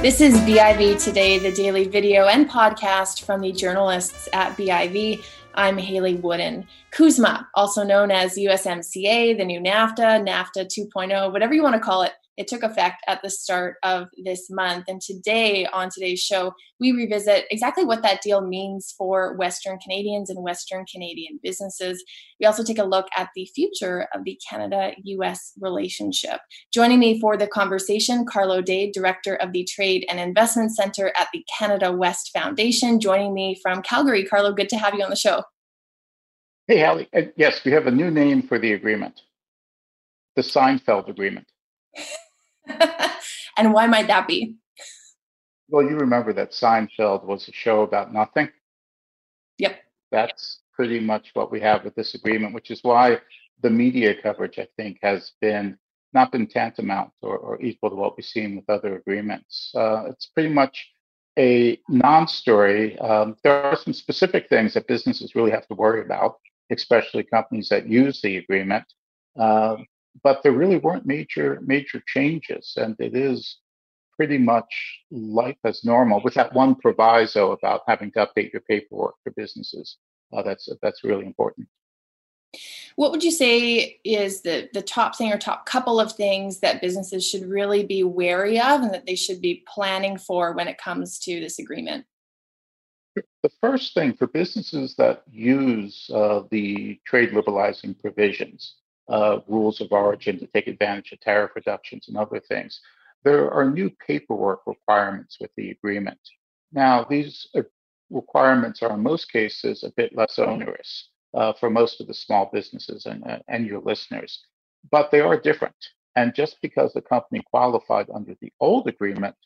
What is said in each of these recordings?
This is BIV Today, the daily video and podcast from the journalists at BIV. I'm Hayley Woodin. CUSMA, also known as USMCA, the new NAFTA, NAFTA 2.0, whatever you want to call it, it took effect at the start of this month. And today, on today's show, we revisit exactly what that deal means for Western Canadians and Western Canadian businesses. We also take a look at the future of the Canada US relationship. Joining me for the conversation, Carlo Dade, Director of the Trade and Investment Center at the Canada West Foundation, joining me from Calgary. Carlo, good to have you on the show. Hey, Hayley. Uh, yes, we have a new name for the agreement the Seinfeld Agreement. and why might that be? Well, you remember that Seinfeld was a show about nothing. Yep. That's pretty much what we have with this agreement, which is why the media coverage, I think, has been not been tantamount or, or equal to what we've seen with other agreements. Uh, it's pretty much a non-story. Um, there are some specific things that businesses really have to worry about, especially companies that use the agreement. Uh, but there really weren't major major changes, and it is pretty much life as normal, with that one proviso about having to update your paperwork for businesses. Uh, that's that's really important. What would you say is the the top thing or top couple of things that businesses should really be wary of and that they should be planning for when it comes to this agreement? The first thing for businesses that use uh, the trade liberalizing provisions, uh, rules of origin to take advantage of tariff reductions and other things. There are new paperwork requirements with the agreement. Now, these uh, requirements are in most cases a bit less onerous uh, for most of the small businesses and, uh, and your listeners, but they are different. And just because the company qualified under the old agreement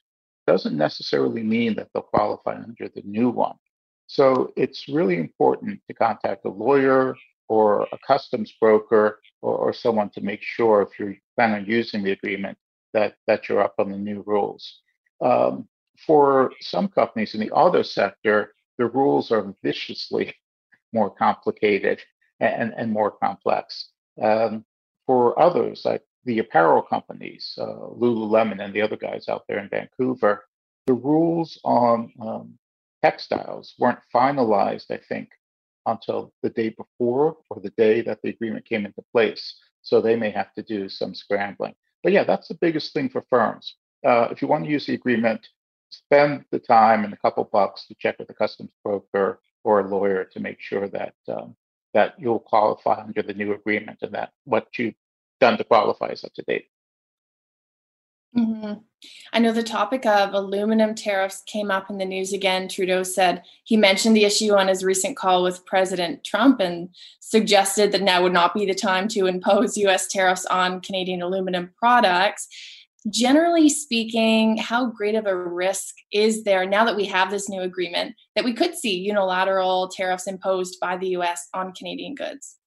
doesn't necessarily mean that they'll qualify under the new one. So it's really important to contact a lawyer or a customs broker or, or someone to make sure if you're planning on using the agreement that, that you're up on the new rules. Um, for some companies in the auto sector, the rules are viciously more complicated and, and more complex. Um, for others, like the apparel companies, uh, Lululemon and the other guys out there in Vancouver, the rules on um, textiles weren't finalized, I think, until the day before or the day that the agreement came into place. So they may have to do some scrambling. But yeah, that's the biggest thing for firms. Uh, if you want to use the agreement, spend the time and a couple bucks to check with a customs broker or a lawyer to make sure that um, that you'll qualify under the new agreement and that what you've done to qualify is up to date. Mm-hmm. I know the topic of aluminum tariffs came up in the news again. Trudeau said he mentioned the issue on his recent call with President Trump and suggested that now would not be the time to impose US tariffs on Canadian aluminum products. Generally speaking, how great of a risk is there now that we have this new agreement that we could see unilateral tariffs imposed by the US on Canadian goods?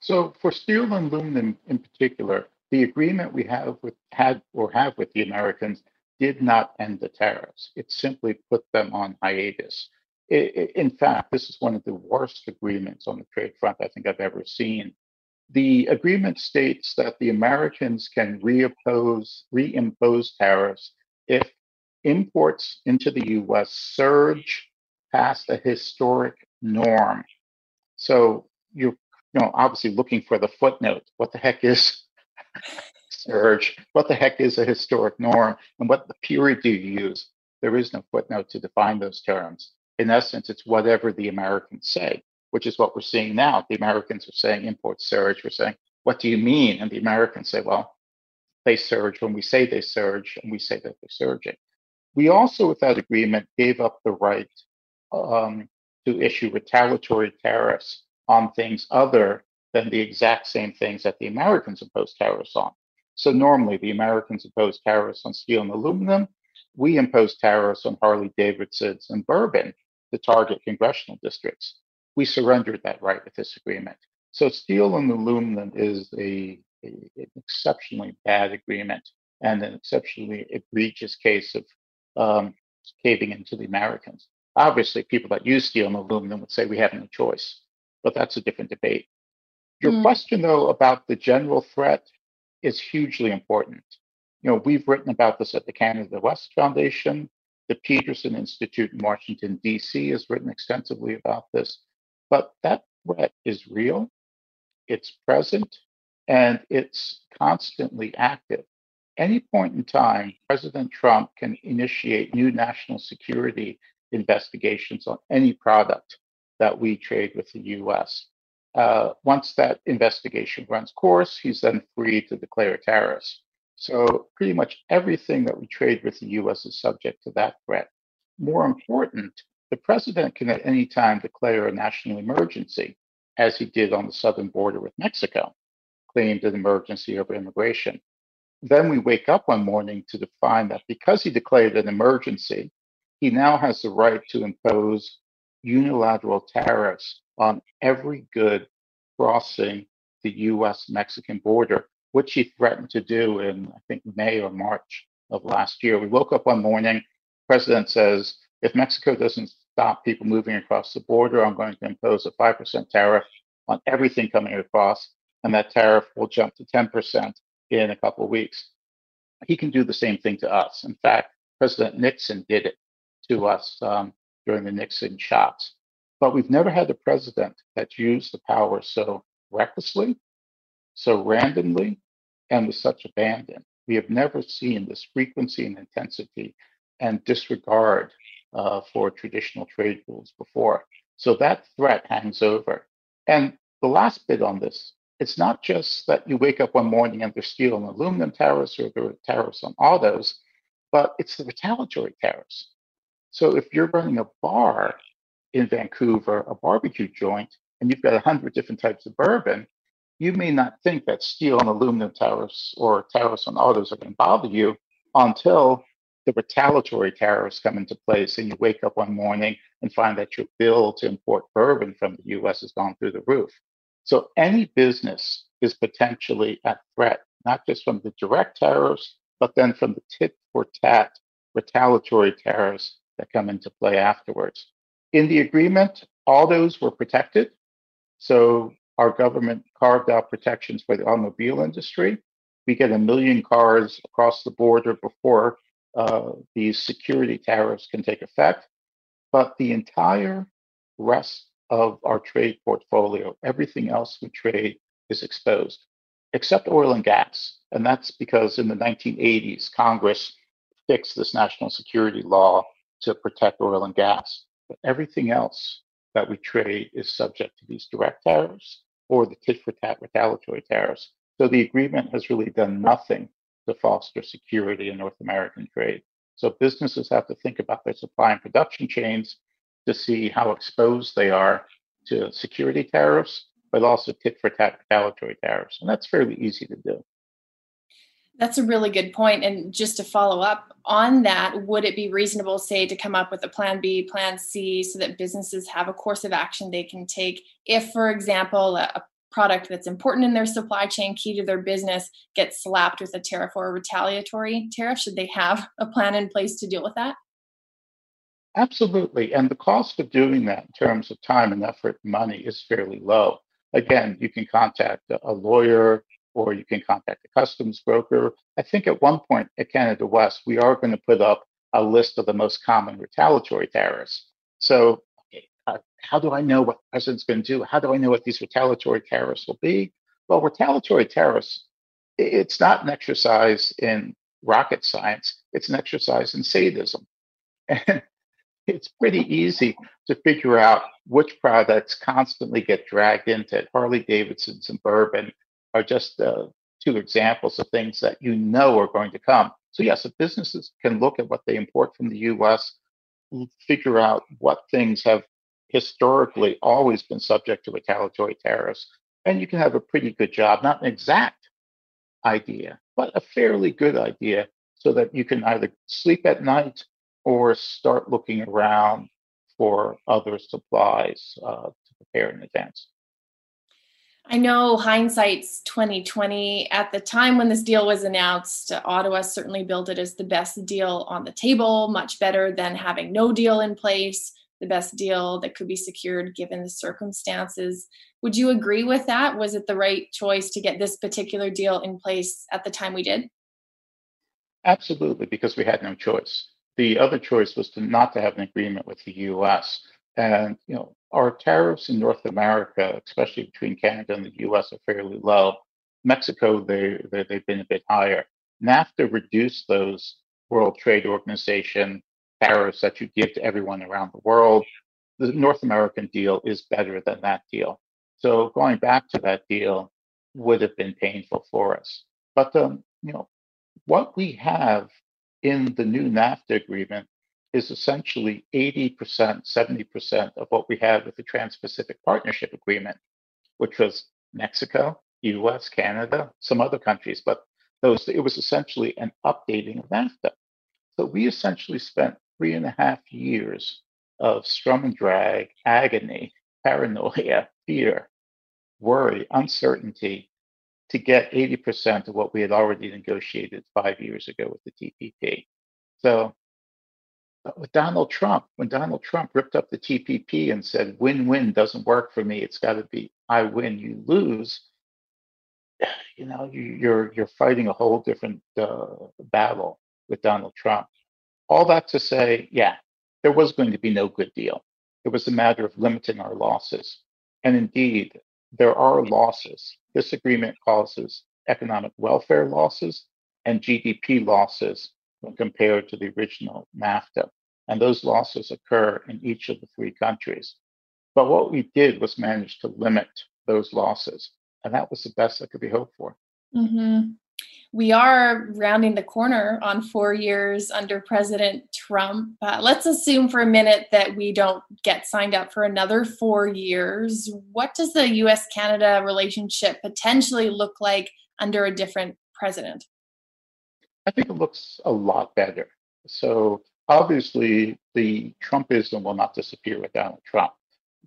So, for steel and aluminum in particular, the agreement we have with had or have with the Americans did not end the tariffs. It simply put them on hiatus. It, it, in fact, this is one of the worst agreements on the trade front I think I've ever seen. The agreement states that the Americans can reimpose, reimpose tariffs if imports into the US surge past a historic norm. So you're you know, obviously looking for the footnote. What the heck is surge. What the heck is a historic norm? And what the period do you use? There is no footnote to define those terms. In essence, it's whatever the Americans say, which is what we're seeing now. The Americans are saying import surge. We're saying, what do you mean? And the Americans say, well, they surge when we say they surge, and we say that they're surging. We also, with that agreement, gave up the right um, to issue retaliatory tariffs on things other than the exact same things that the Americans impose tariffs on. So normally the Americans impose tariffs on steel and aluminum. We impose tariffs on Harley Davidsons and bourbon to target congressional districts. We surrendered that right with this agreement. So steel and aluminum is a, a an exceptionally bad agreement and an exceptionally egregious case of um, caving into the Americans. Obviously, people that use steel and aluminum would say we have no choice, but that's a different debate. Your mm. question, though, about the general threat is hugely important. You know, we've written about this at the Canada West Foundation. The Peterson Institute in Washington, D.C. has written extensively about this. But that threat is real, it's present, and it's constantly active. Any point in time, President Trump can initiate new national security investigations on any product that we trade with the US. Uh, once that investigation runs course, he's then free to declare tariffs. So, pretty much everything that we trade with the US is subject to that threat. More important, the president can at any time declare a national emergency, as he did on the southern border with Mexico, claimed an emergency over immigration. Then we wake up one morning to find that because he declared an emergency, he now has the right to impose unilateral tariffs on every good crossing the US Mexican border, which he threatened to do in, I think, May or March of last year. We woke up one morning, president says, if Mexico doesn't stop people moving across the border, I'm going to impose a 5% tariff on everything coming across, and that tariff will jump to 10% in a couple of weeks. He can do the same thing to us. In fact, President Nixon did it to us um, during the Nixon shocks. But we've never had a president that's used the power so recklessly, so randomly, and with such abandon. We have never seen this frequency and intensity and disregard uh, for traditional trade rules before. So that threat hangs over. And the last bit on this it's not just that you wake up one morning and there's steel and aluminum tariffs or there are tariffs on autos, but it's the retaliatory tariffs. So if you're running a bar in Vancouver, a barbecue joint, and you've got 100 different types of bourbon, you may not think that steel and aluminum tariffs or tariffs on autos are going to bother you until the retaliatory tariffs come into place and you wake up one morning and find that your bill to import bourbon from the US has gone through the roof. So any business is potentially at threat, not just from the direct tariffs, but then from the tit for tat retaliatory tariffs that come into play afterwards. In the agreement, all those were protected. So our government carved out protections for the automobile industry. We get a million cars across the border before uh, these security tariffs can take effect. But the entire rest of our trade portfolio. Everything else we trade is exposed, except oil and gas. And that's because in the 1980s, Congress fixed this national security law to protect oil and gas. But everything else that we trade is subject to these direct tariffs or the tit for tat retaliatory tariffs. So the agreement has really done nothing to foster security in North American trade. So businesses have to think about their supply and production chains to see how exposed they are to security tariffs, but also tit for tat retaliatory tariffs. And that's fairly easy to do. That's a really good point. And just to follow up on that, would it be reasonable, say, to come up with a plan B, plan C, so that businesses have a course of action they can take if, for example, a product that's important in their supply chain, key to their business, gets slapped with a tariff or a retaliatory tariff? Should they have a plan in place to deal with that? Absolutely. And the cost of doing that in terms of time and effort and money is fairly low. Again, you can contact a lawyer or you can contact a customs broker. I think at one point at Canada West, we are going to put up a list of the most common retaliatory tariffs. So, uh, how do I know what the president's going to do? How do I know what these retaliatory tariffs will be? Well, retaliatory tariffs, it's not an exercise in rocket science, it's an exercise in sadism. And it's pretty easy to figure out which products constantly get dragged into. Harley Davidson's and bourbon are just uh, two examples of things that you know are going to come. So, yes, if businesses can look at what they import from the US, figure out what things have historically always been subject to a retaliatory tariffs, and you can have a pretty good job, not an exact idea, but a fairly good idea so that you can either sleep at night or start looking around for other supplies uh, to prepare in advance. I know hindsight's 2020. At the time when this deal was announced, Ottawa certainly billed it as the best deal on the table, much better than having no deal in place. the best deal that could be secured given the circumstances. Would you agree with that? Was it the right choice to get this particular deal in place at the time we did? Absolutely, because we had no choice. The other choice was to not to have an agreement with the U.S. And you know, our tariffs in North America, especially between Canada and the U.S., are fairly low. Mexico, they, they they've been a bit higher. NAFTA reduced those World Trade Organization tariffs that you give to everyone around the world. The North American deal is better than that deal. So going back to that deal would have been painful for us. But um, you know, what we have in the new NAFTA agreement is essentially 80%, 70% of what we had with the Trans Pacific Partnership Agreement, which was Mexico, US, Canada, some other countries, but those it was essentially an updating of NAFTA. So we essentially spent three and a half years of sturm and drang, agony, paranoia, fear, worry, uncertainty to get 80% of what we had already negotiated five years ago with the TPP. So with Donald Trump, when Donald Trump ripped up the TPP and said, win win doesn't work for me, it's got to be I win, you lose, you know, you, are you're fighting a whole different uh, battle with Donald Trump. All that to say, yeah, there was going to be no good deal. It was a matter of limiting our losses. And indeed, there are losses. This agreement causes economic welfare losses and GDP losses when compared to the original NAFTA. And those losses occur in each of the three countries. But what we did was manage to limit those losses. And that was the best that could be hoped for. Mm-hmm we are rounding the corner on four years under President Trump. Uh, let's assume for a minute that we don't get signed up for another four years. What does the US Canada relationship potentially look like under a different president? I think it looks a lot better. So, obviously, the Trumpism will not disappear with Donald Trump.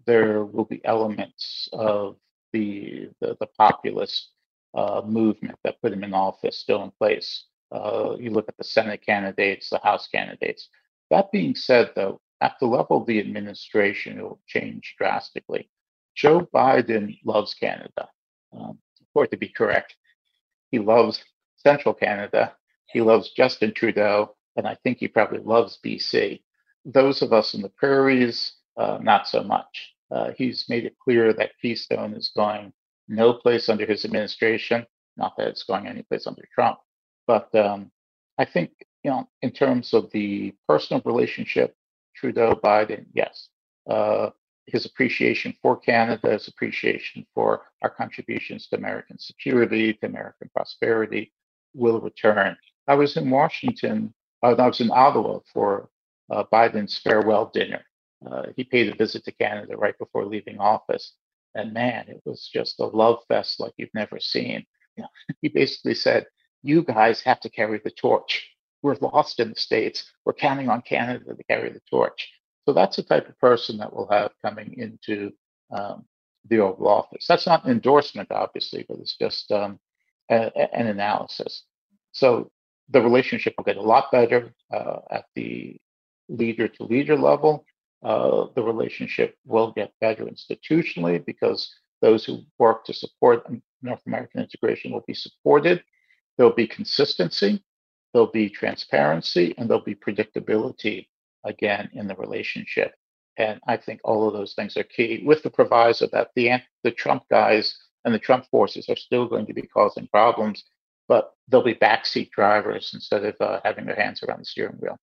There will be elements of the, the, the populist uh, movement that put him in office still in place. Uh, you look at the Senate candidates, the House candidates. That being said, though, at the level of the administration, it will change drastically. Joe Biden loves Canada. Um, for it to be correct, he loves Central Canada. He loves Justin Trudeau, and I think he probably loves BC. Those of us in the prairies, uh, not so much. Uh, he's made it clear that Keystone is going no place under his administration. Not that it's going any place under Trump, but um, I think you know, in terms of the personal relationship, Trudeau Biden, yes, uh, his appreciation for Canada, his appreciation for our contributions to American security, to American prosperity, will return. I was in Washington. Uh, I was in Ottawa for uh, Biden's farewell dinner. Uh, he paid a visit to Canada right before leaving office, and man, it was just a love fest like you've never seen. You know, he basically said, You guys have to carry the torch. We're lost in the States. We're counting on Canada to carry the torch. So that's the type of person that we'll have coming into um, the Oval Office. That's not an endorsement, obviously, but it's just um, a, a, an analysis. So the relationship will get a lot better uh, at the leader to leader level uh, the relationship will get better institutionally because those who work to support North American integration will be supported. There'll be consistency, there'll be transparency, and there'll be predictability again in the relationship. And I think all of those things are key, with the proviso that the the Trump guys and the Trump forces are still going to be causing problems, but they'll be backseat drivers instead of uh, having their hands around the steering wheel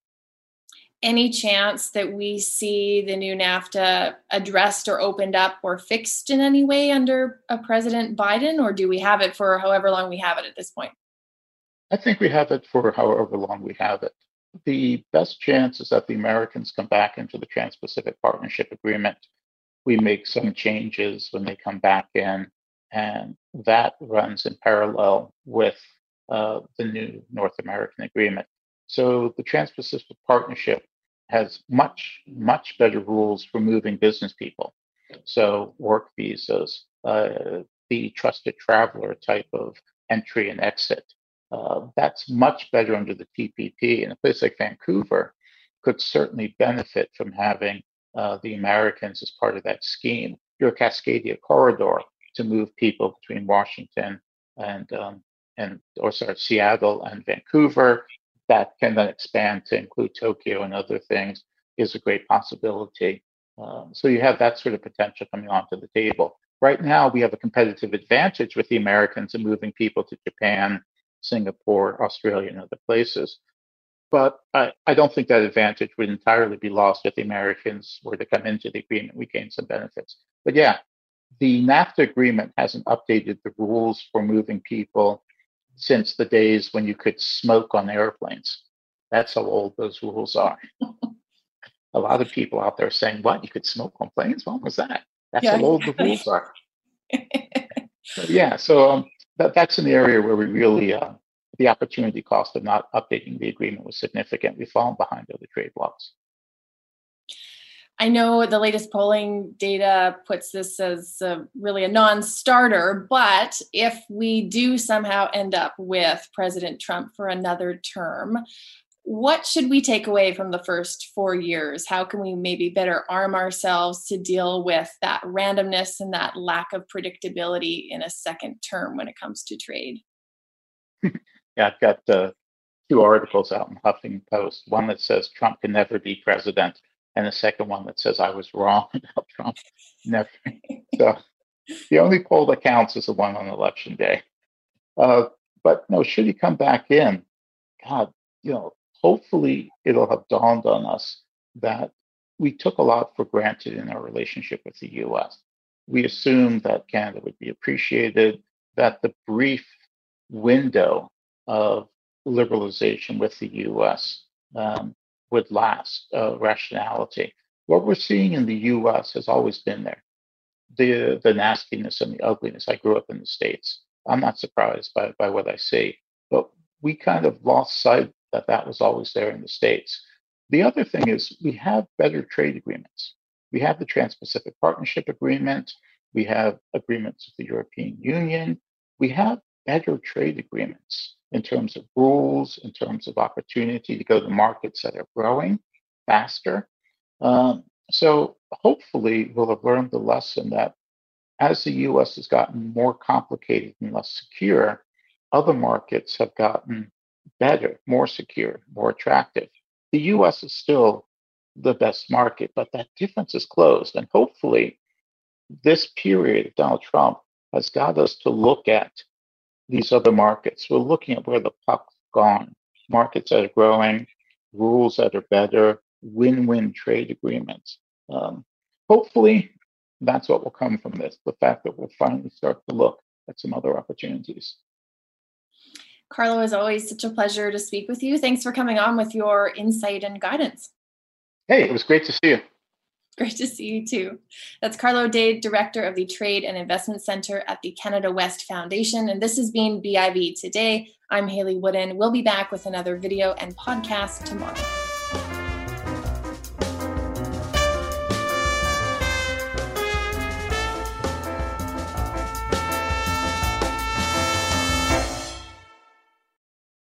any chance that we see the new NAFTA addressed or opened up or fixed in any way under a President Biden, or do we have it for however long we have it at this point? I think we have it for however long we have it. The best chance is that the Americans come back into the Trans Pacific Partnership Agreement. We make some changes when they come back in, and that runs in parallel with uh, the new North American Agreement. So the Trans Pacific Partnership has much, much better rules for moving business people. So, work visas, uh, the trusted traveler type of entry and exit. Uh, that's much better under the TPP. And a place like Vancouver could certainly benefit from having uh, the Americans as part of that scheme. Your Cascadia corridor to move people between Washington and um, and or sorry, Seattle and Vancouver. That can then expand to include Tokyo and other things is a great possibility. Um, so you have that sort of potential coming onto the table. Right now, we have a competitive advantage with the Americans in moving people to Japan, Singapore, Australia, and other places. But I, I don't think that advantage would entirely be lost if the Americans were to come into the agreement. We gain some benefits. But yeah, the NAFTA agreement hasn't updated the rules for moving people since the days when you could smoke on airplanes. That's how old those rules are. a lot of people out there saying, "What? You could smoke on planes? When was that?" That's yeah, how old the rules are. so, yeah, so um, that, that's an area where we really uh, the opportunity cost of not updating the agreement was significant. We've fallen behind other trade blocs. I know the latest polling data puts this as a, really a non starter, but if we do somehow end up with President Trump for another term, what should we take away from the first four years? How can we maybe better arm ourselves to deal with that randomness and that lack of predictability in a second term when it comes to trade? yeah, I've got uh, two articles out in Huffington Post. One that says Trump can never be president, and the second one that says I was wrong about Trump. Never. so the only poll that counts is the one on election day. Uh, but no, should he come back in? God, you know, hopefully it'll have dawned on us that we took a lot for granted in our relationship with the US. We assumed that Canada would be appreciated, that the brief window of liberalization with the US um, would last, uh, rationality. What we're seeing in the US has always been there the, the nastiness and the ugliness. I grew up in the States. I'm not surprised by, by what I see, but we kind of lost sight that that was always there in the States. The other thing is we have better trade agreements. We have the Trans Pacific Partnership Agreement. We have agreements with the European Union. We have better trade agreements in terms of rules, in terms of opportunity to go to markets that are growing faster. Um, so hopefully, we'll have learned the lesson that as the US has gotten more complicated and less secure, other markets have gotten better, more secure, more attractive. The US is still the best market, but that difference is closed. And hopefully, this period of Donald Trump has got us to look at these other markets. We're looking at where the puck's gone. Markets that are growing, rules that are better, win win trade agreements. Um, hopefully, that's what will come from this the fact that we'll finally start to look at some other opportunities. Carlo, as always, such a pleasure to speak with you. Thanks for coming on with your insight and guidance. Hey, it was great to see you. Great to see you too. That's Carlo Dade, Director of the Trade and Investment Center at the Canada West Foundation. And this has been BIV Today. I'm Hayley Woodin. We'll be back with another video and podcast tomorrow.